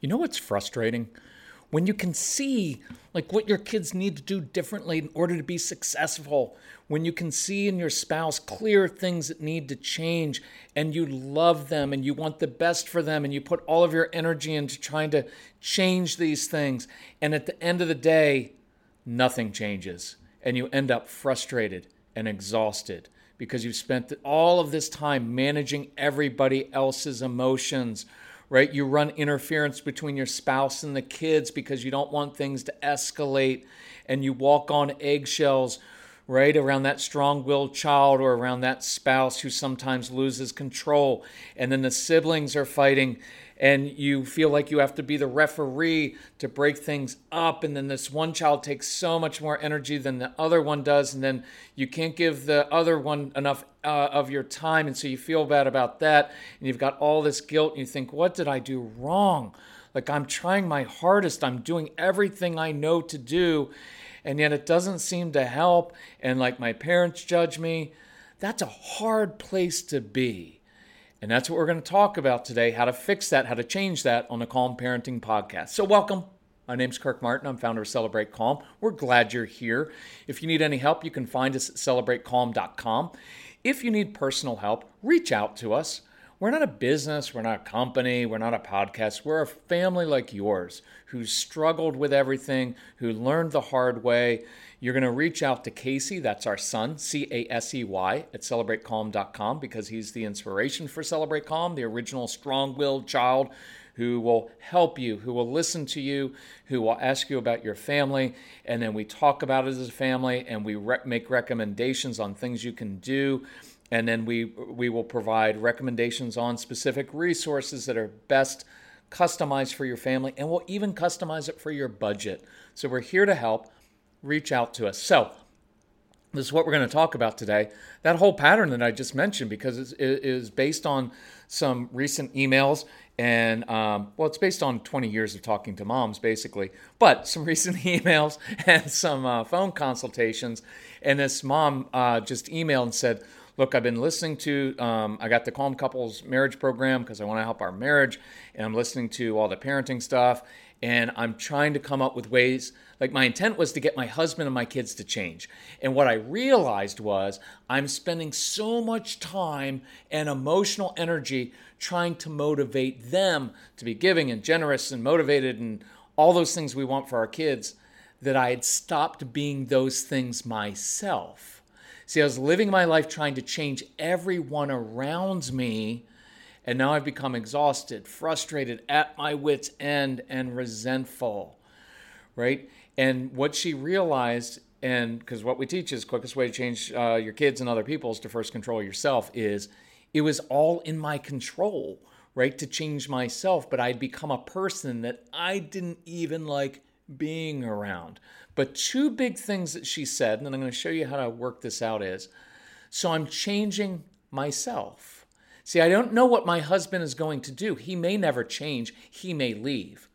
You know what's frustrating? When you can see like what your kids need to do differently in order to be successful, when you can see in your spouse clear things that need to change and you love them and you want the best for them and you put all of your energy into trying to change these things and at the end of the day nothing changes and you end up frustrated and exhausted because you've spent all of this time managing everybody else's emotions right? You run interference between your spouse and the kids because you don't want things to escalate and you walk on eggshells, right? Around that strong willed child or around that spouse who sometimes loses control. And then the siblings are fighting and you feel like you have to be the referee to break things up and then this one child takes so much more energy than the other one does and then you can't give the other one enough uh, of your time and so you feel bad about that and you've got all this guilt and you think what did i do wrong? Like i'm trying my hardest. I'm doing everything i know to do and yet it doesn't seem to help and like my parents judge me that's a hard place to be and that's what we're going to talk about today how to fix that, how to change that on the Calm Parenting Podcast. So, welcome. My name's Kirk Martin. I'm founder of Celebrate Calm. We're glad you're here. If you need any help, you can find us at celebratecalm.com. If you need personal help, reach out to us. We're not a business, we're not a company, we're not a podcast. We're a family like yours who struggled with everything, who learned the hard way. You're going to reach out to Casey, that's our son, C A S E Y, at celebratecalm.com because he's the inspiration for Celebrate Calm, the original strong willed child who will help you, who will listen to you, who will ask you about your family. And then we talk about it as a family and we re- make recommendations on things you can do. And then we we will provide recommendations on specific resources that are best customized for your family and we'll even customize it for your budget. So we're here to help reach out to us. So this is what we're going to talk about today. That whole pattern that i just mentioned because it is based on some recent emails and um, well it's based on 20 years of talking to moms basically but some recent emails and some uh, phone consultations. And this mom uh, just emailed and said look, I've been listening to, um, I got the Calm Couples marriage program because I want to help our marriage, and I'm listening to all the parenting stuff, and I'm trying to come up with ways. Like, my intent was to get my husband and my kids to change. And what I realized was I'm spending so much time and emotional energy trying to motivate them to be giving and generous and motivated and all those things we want for our kids that I had stopped being those things myself. See, I was living my life trying to change everyone around me, and now I've become exhausted, frustrated, at my wits' end, and resentful. Right? And what she realized, and because what we teach is quickest way to change uh, your kids and other people is to first control yourself, is it was all in my control, right? To change myself, but I'd become a person that I didn't even like being around. But two big things that she said, and I'm going to show you how to work this out is so I'm changing myself. See, I don't know what my husband is going to do. He may never change, he may leave,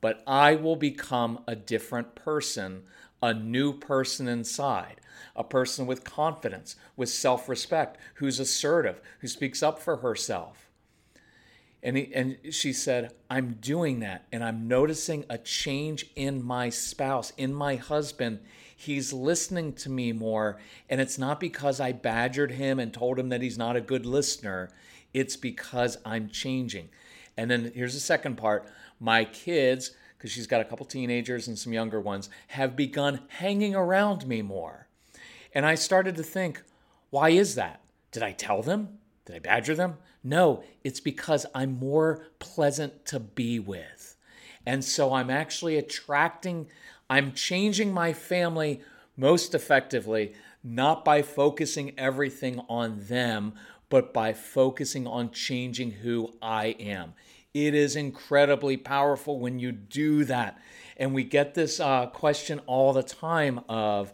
but I will become a different person, a new person inside, a person with confidence, with self respect, who's assertive, who speaks up for herself. And, he, and she said, I'm doing that. And I'm noticing a change in my spouse, in my husband. He's listening to me more. And it's not because I badgered him and told him that he's not a good listener, it's because I'm changing. And then here's the second part my kids, because she's got a couple teenagers and some younger ones, have begun hanging around me more. And I started to think, why is that? Did I tell them? Did I badger them? No, it's because I'm more pleasant to be with. And so I'm actually attracting, I'm changing my family most effectively, not by focusing everything on them, but by focusing on changing who I am. It is incredibly powerful when you do that. And we get this uh, question all the time of,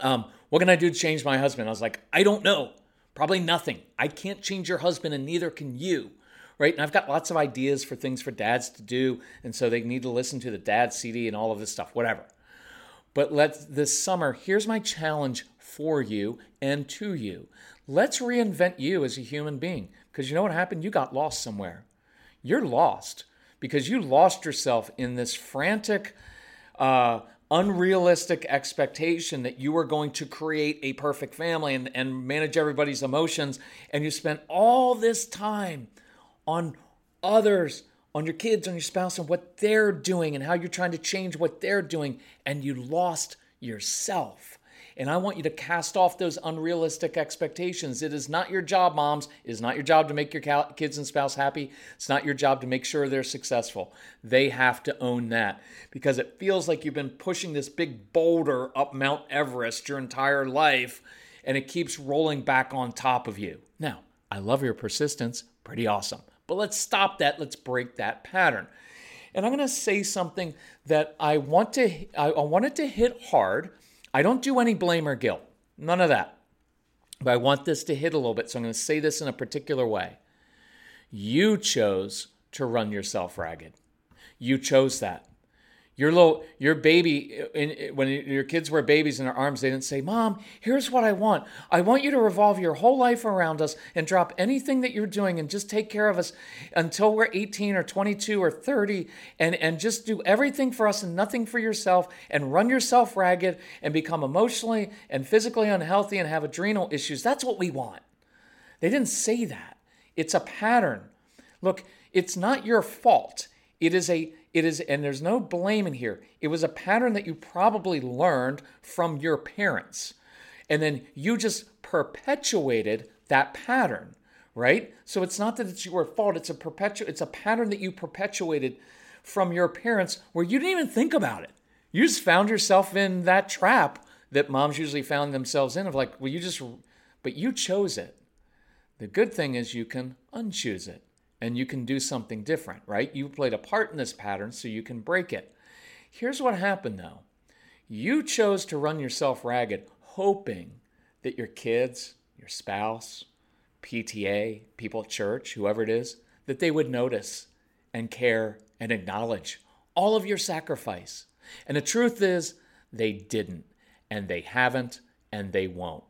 um, what can I do to change my husband? I was like, I don't know. Probably nothing. I can't change your husband, and neither can you. Right? And I've got lots of ideas for things for dads to do. And so they need to listen to the dad CD and all of this stuff, whatever. But let's this summer, here's my challenge for you and to you. Let's reinvent you as a human being. Because you know what happened? You got lost somewhere. You're lost because you lost yourself in this frantic, uh, unrealistic expectation that you were going to create a perfect family and, and manage everybody's emotions. And you spent all this time on others, on your kids, on your spouse, and what they're doing and how you're trying to change what they're doing. And you lost yourself. And I want you to cast off those unrealistic expectations. It is not your job, moms. It is not your job to make your kids and spouse happy. It's not your job to make sure they're successful. They have to own that because it feels like you've been pushing this big boulder up Mount Everest your entire life and it keeps rolling back on top of you. Now, I love your persistence. Pretty awesome. But let's stop that. Let's break that pattern. And I'm going to say something that I want to I wanted to hit hard I don't do any blame or guilt, none of that. But I want this to hit a little bit, so I'm going to say this in a particular way. You chose to run yourself ragged. You chose that. Your little, your baby, when your kids were babies in their arms, they didn't say, "Mom, here's what I want. I want you to revolve your whole life around us and drop anything that you're doing and just take care of us until we're 18 or 22 or 30, and and just do everything for us and nothing for yourself, and run yourself ragged and become emotionally and physically unhealthy and have adrenal issues." That's what we want. They didn't say that. It's a pattern. Look, it's not your fault. It is a it is, and there's no blame in here. It was a pattern that you probably learned from your parents. And then you just perpetuated that pattern, right? So it's not that it's your fault, it's a perpetu- it's a pattern that you perpetuated from your parents where you didn't even think about it. You just found yourself in that trap that moms usually found themselves in of like, well, you just, but you chose it. The good thing is you can unchoose it and you can do something different, right? You played a part in this pattern, so you can break it. Here's what happened though you chose to run yourself ragged, hoping that your kids, your spouse, PTA, people at church, whoever it is, that they would notice and care and acknowledge all of your sacrifice. And the truth is, they didn't, and they haven't, and they won't.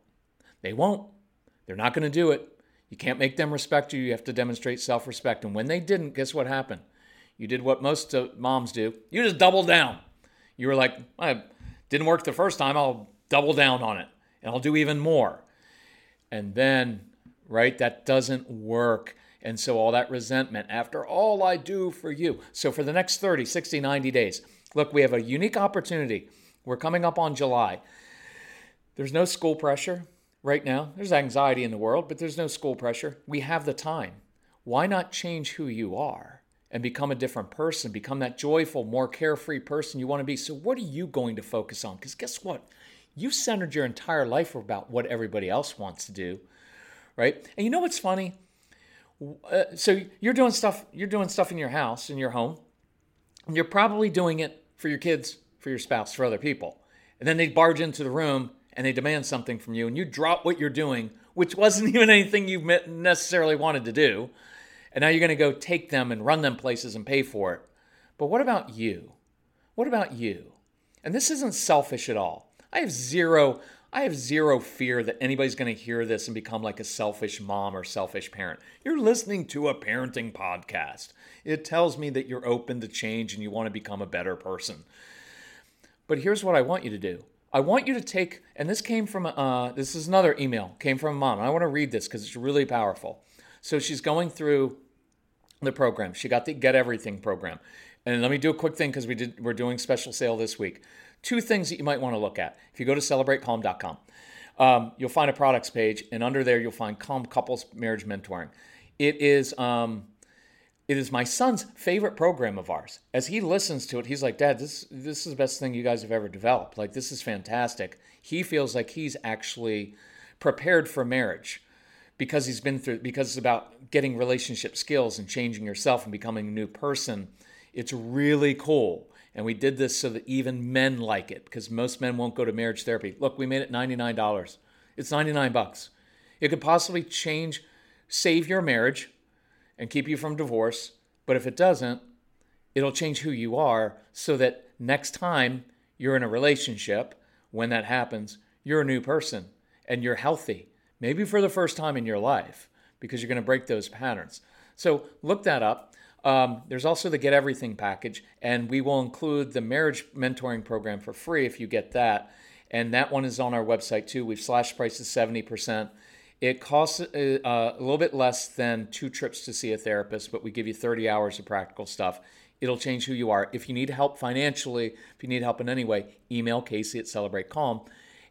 They won't. They're not going to do it. You can't make them respect you. You have to demonstrate self respect. And when they didn't, guess what happened? You did what most uh, moms do. You just doubled down. You were like, I didn't work the first time. I'll double down on it and I'll do even more. And then, right, that doesn't work. And so all that resentment after all I do for you. So for the next 30, 60, 90 days, look, we have a unique opportunity. We're coming up on July. There's no school pressure right now. There's anxiety in the world, but there's no school pressure. We have the time. Why not change who you are and become a different person, become that joyful, more carefree person you want to be? So, what are you going to focus on? Because guess what? You centered your entire life about what everybody else wants to do, right? And you know what's funny? Uh, so you're doing stuff. You're doing stuff in your house, in your home. And you're probably doing it for your kids, for your spouse, for other people. And then they barge into the room and they demand something from you and you drop what you're doing, which wasn't even anything you necessarily wanted to do, and now you're going to go take them and run them places and pay for it. But what about you? What about you? And this isn't selfish at all. I have zero I have zero fear that anybody's going to hear this and become like a selfish mom or selfish parent. You're listening to a parenting podcast. It tells me that you're open to change and you want to become a better person. But here's what I want you to do I want you to take, and this came from, uh, this is another email, came from a mom. I want to read this because it's really powerful. So she's going through the program. She got the Get Everything program. And let me do a quick thing because we did, we're doing special sale this week. Two things that you might want to look at. If you go to celebratecalm.com, um, you'll find a products page, and under there you'll find Calm Couples Marriage Mentoring. It is um, it is my son's favorite program of ours. As he listens to it, he's like, Dad, this, this is the best thing you guys have ever developed. Like, this is fantastic. He feels like he's actually prepared for marriage because he's been through, because it's about getting relationship skills and changing yourself and becoming a new person. It's really cool. And we did this so that even men like it because most men won't go to marriage therapy. Look, we made it $99. It's 99 bucks. It could possibly change, save your marriage and keep you from divorce. But if it doesn't, it'll change who you are so that next time you're in a relationship, when that happens, you're a new person and you're healthy, maybe for the first time in your life, because you're going to break those patterns. So look that up. Um, there's also the Get Everything package, and we will include the marriage mentoring program for free if you get that. And that one is on our website too. We've slashed prices 70%. It costs uh, a little bit less than two trips to see a therapist, but we give you 30 hours of practical stuff. It'll change who you are. If you need help financially, if you need help in any way, email Casey at Celebrate Calm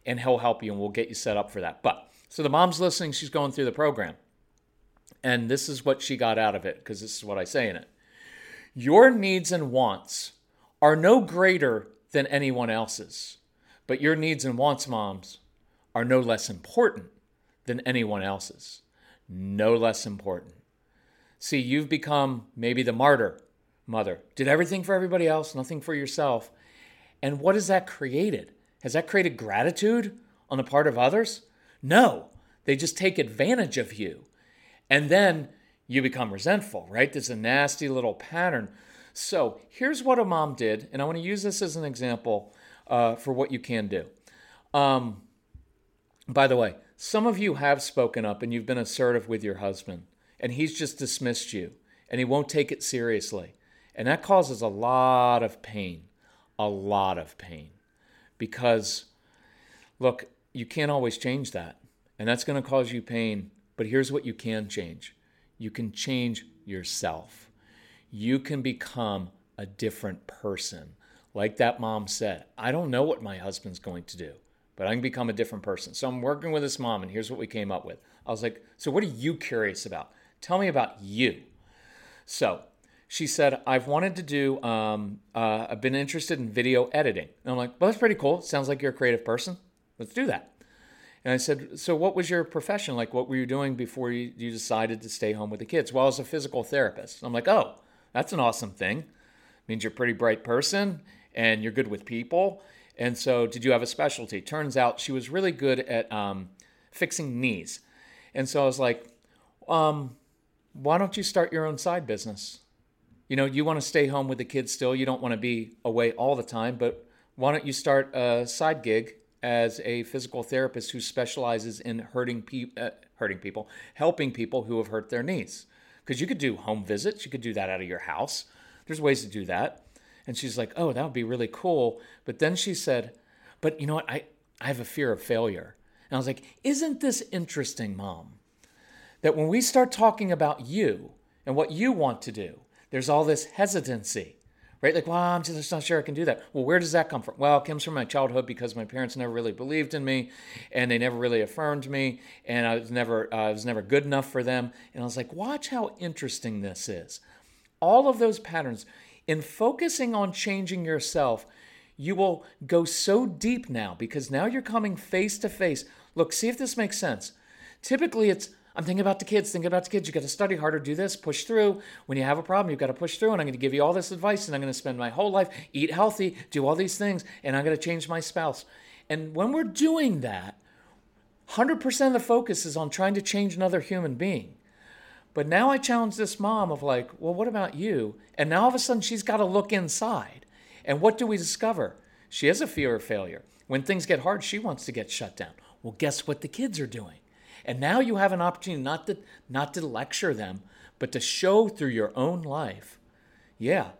and he'll help you and we'll get you set up for that. But so the mom's listening, she's going through the program. And this is what she got out of it, because this is what I say in it. Your needs and wants are no greater than anyone else's, but your needs and wants, moms, are no less important than anyone else's. No less important. See, you've become maybe the martyr mother. Did everything for everybody else, nothing for yourself. And what has that created? Has that created gratitude on the part of others? No, they just take advantage of you. And then you become resentful, right? There's a nasty little pattern. So here's what a mom did, and I want to use this as an example uh, for what you can do. Um, by the way, some of you have spoken up and you've been assertive with your husband, and he's just dismissed you and he won't take it seriously. And that causes a lot of pain, a lot of pain. Because, look, you can't always change that. And that's going to cause you pain. But here's what you can change you can change yourself. You can become a different person. Like that mom said, I don't know what my husband's going to do, but I can become a different person. So I'm working with this mom, and here's what we came up with. I was like, So what are you curious about? Tell me about you. So she said, I've wanted to do, um, uh, I've been interested in video editing. And I'm like, well, that's pretty cool. sounds like you're a creative person. Let's do that. And I said, so what was your profession? Like, what were you doing before you, you decided to stay home with the kids? Well, I was a physical therapist. I'm like, oh, that's an awesome thing. Means you're a pretty bright person and you're good with people. And so, did you have a specialty? Turns out she was really good at um, fixing knees. And so I was like, um, why don't you start your own side business? you know, you want to stay home with the kids still. You don't want to be away all the time, but why don't you start a side gig as a physical therapist who specializes in hurting, pe- uh, hurting people, helping people who have hurt their knees? Because you could do home visits, you could do that out of your house. There's ways to do that. And she's like, oh, that would be really cool. But then she said, but you know what? I, I have a fear of failure. And I was like, isn't this interesting, mom? That when we start talking about you and what you want to do, there's all this hesitancy, right? Like, well, I'm just not sure I can do that. Well, where does that come from? Well, it comes from my childhood because my parents never really believed in me, and they never really affirmed me, and I was never, uh, I was never good enough for them. And I was like, watch how interesting this is. All of those patterns, in focusing on changing yourself, you will go so deep now because now you're coming face to face. Look, see if this makes sense. Typically, it's I'm thinking about the kids, thinking about the kids. You got to study harder, do this, push through. When you have a problem, you've got to push through. And I'm going to give you all this advice, and I'm going to spend my whole life, eat healthy, do all these things, and I'm going to change my spouse. And when we're doing that, 100% of the focus is on trying to change another human being. But now I challenge this mom of like, well, what about you? And now all of a sudden she's got to look inside. And what do we discover? She has a fear of failure. When things get hard, she wants to get shut down. Well, guess what the kids are doing? And now you have an opportunity not to not to lecture them, but to show through your own life, yeah,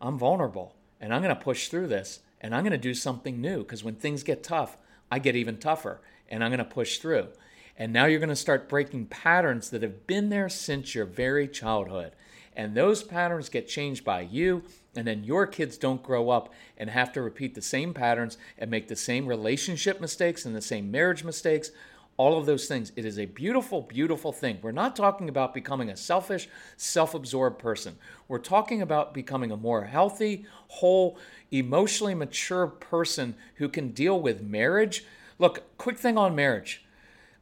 I'm vulnerable and I'm going to push through this and I'm going to do something new because when things get tough, I get even tougher and I'm going to push through. And now you're going to start breaking patterns that have been there since your very childhood. And those patterns get changed by you, and then your kids don't grow up and have to repeat the same patterns and make the same relationship mistakes and the same marriage mistakes all of those things. It is a beautiful, beautiful thing. We're not talking about becoming a selfish, self absorbed person. We're talking about becoming a more healthy, whole, emotionally mature person who can deal with marriage. Look, quick thing on marriage.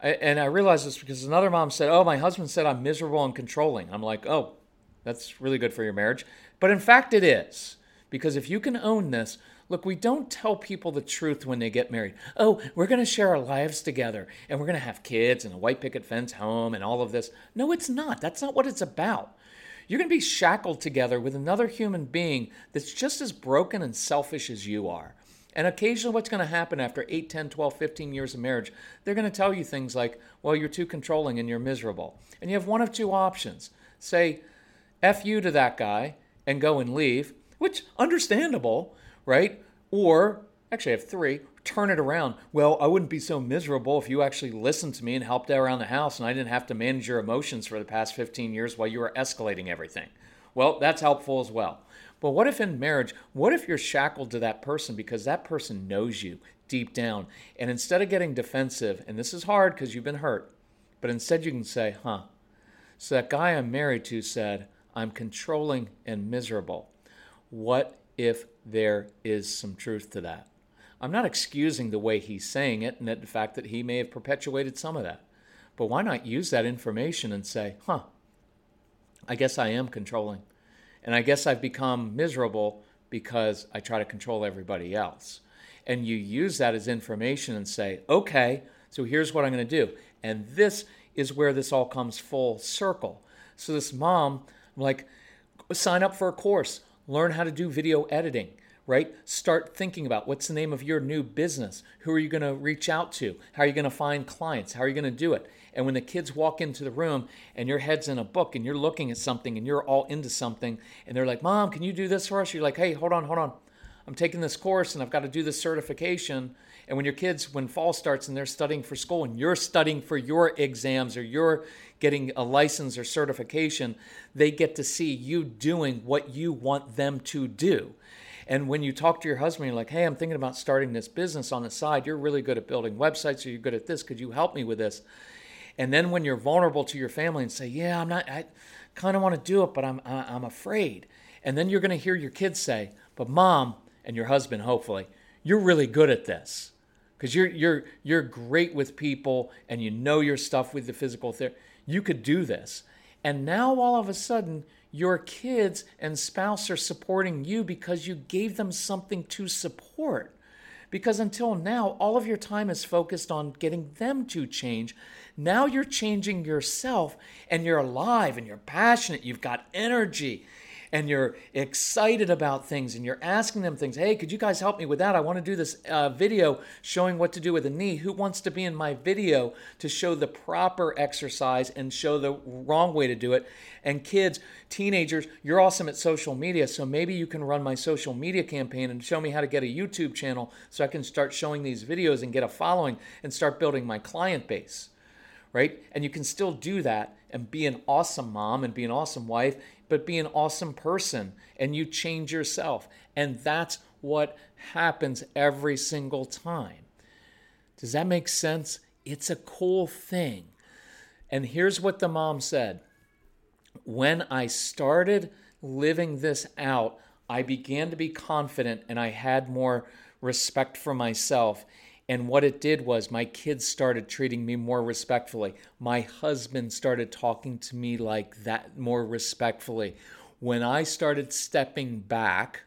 And I realize this because another mom said, Oh, my husband said I'm miserable and controlling. I'm like, Oh, that's really good for your marriage. But in fact, it is. Because if you can own this, Look, we don't tell people the truth when they get married. Oh, we're going to share our lives together and we're going to have kids and a white picket fence home and all of this. No, it's not. That's not what it's about. You're going to be shackled together with another human being that's just as broken and selfish as you are. And occasionally, what's going to happen after 8, 10, 12, 15 years of marriage, they're going to tell you things like, well, you're too controlling and you're miserable. And you have one of two options. Say, F you to that guy and go and leave, which understandable, right? Or actually I have three, turn it around. Well, I wouldn't be so miserable if you actually listened to me and helped out around the house and I didn't have to manage your emotions for the past 15 years while you were escalating everything. Well, that's helpful as well. But what if in marriage, what if you're shackled to that person because that person knows you deep down? And instead of getting defensive, and this is hard because you've been hurt, but instead you can say, huh, so that guy I'm married to said, I'm controlling and miserable. What if there is some truth to that? I'm not excusing the way he's saying it and the fact that he may have perpetuated some of that. But why not use that information and say, huh, I guess I am controlling. And I guess I've become miserable because I try to control everybody else. And you use that as information and say, okay, so here's what I'm going to do. And this is where this all comes full circle. So this mom, I'm like, sign up for a course, learn how to do video editing right? Start thinking about what's the name of your new business? Who are you going to reach out to? How are you going to find clients? How are you going to do it? And when the kids walk into the room and your head's in a book and you're looking at something and you're all into something and they're like, Mom, can you do this for us? You're like, Hey, hold on, hold on. I'm taking this course and I've got to do this certification. And when your kids, when fall starts and they're studying for school and you're studying for your exams or you're getting a license or certification, they get to see you doing what you want them to do. And when you talk to your husband, you're like, hey, I'm thinking about starting this business on the side. You're really good at building websites, or you're good at this. Could you help me with this? And then when you're vulnerable to your family and say, yeah, I'm not, I kind of want to do it, but I'm, I'm afraid. And then you're going to hear your kids say, but mom, and your husband, hopefully, you're really good at this because you're you're you're great with people and you know your stuff with the physical therapy. You could do this, and now all of a sudden your kids and spouse are supporting you because you gave them something to support. Because until now, all of your time is focused on getting them to change. Now you're changing yourself and you're alive and you're passionate. You've got energy and you're excited about things and you're asking them things. Hey, could you guys help me with that? I want to do this uh, video showing what to do with a knee. Who wants to be in my video to show the proper exercise and show the wrong way to do it? And kids, teenagers, you're awesome at social media, so maybe you can run my social media campaign and show me how to get a YouTube channel so I can start showing these videos and get a following and start building my client base right? And you can still do that and be an awesome mom and be an awesome wife, but be an awesome person and you change yourself. And that's what happens every single time. Does that make sense? It's a cool thing. And here's what the mom said When I started living this out, I began to be confident and I had more respect for myself. And what it did was my kids started treating me more respectfully. My husband started talking to me like that more respectfully. When I started stepping back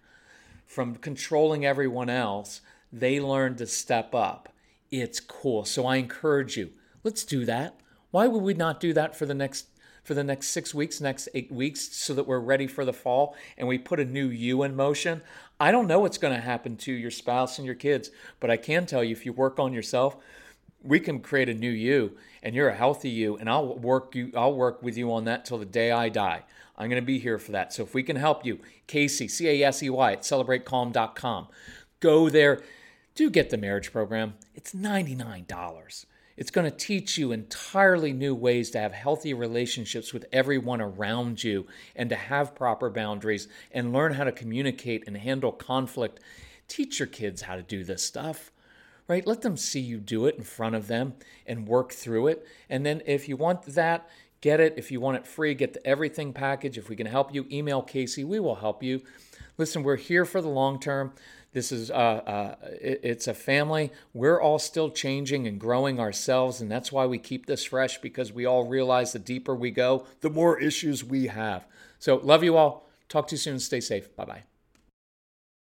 from controlling everyone else, they learned to step up. It's cool. So I encourage you, let's do that. Why would we not do that for the next for the next six weeks, next eight weeks, so that we're ready for the fall and we put a new you in motion. I don't know what's going to happen to your spouse and your kids, but I can tell you if you work on yourself, we can create a new you and you're a healthy you and I'll work you I'll work with you on that till the day I die. I'm going to be here for that. So if we can help you, Casey, C A S E Y at celebratecalm.com. Go there. Do get the marriage program. It's $99. It's going to teach you entirely new ways to have healthy relationships with everyone around you and to have proper boundaries and learn how to communicate and handle conflict. Teach your kids how to do this stuff, right? Let them see you do it in front of them and work through it. And then if you want that, get it. If you want it free, get the everything package. If we can help you, email Casey. We will help you. Listen, we're here for the long term. This is uh, uh, it, it's a family. We're all still changing and growing ourselves, and that's why we keep this fresh because we all realize the deeper we go, the more issues we have. So love you all. Talk to you soon. Stay safe. Bye bye.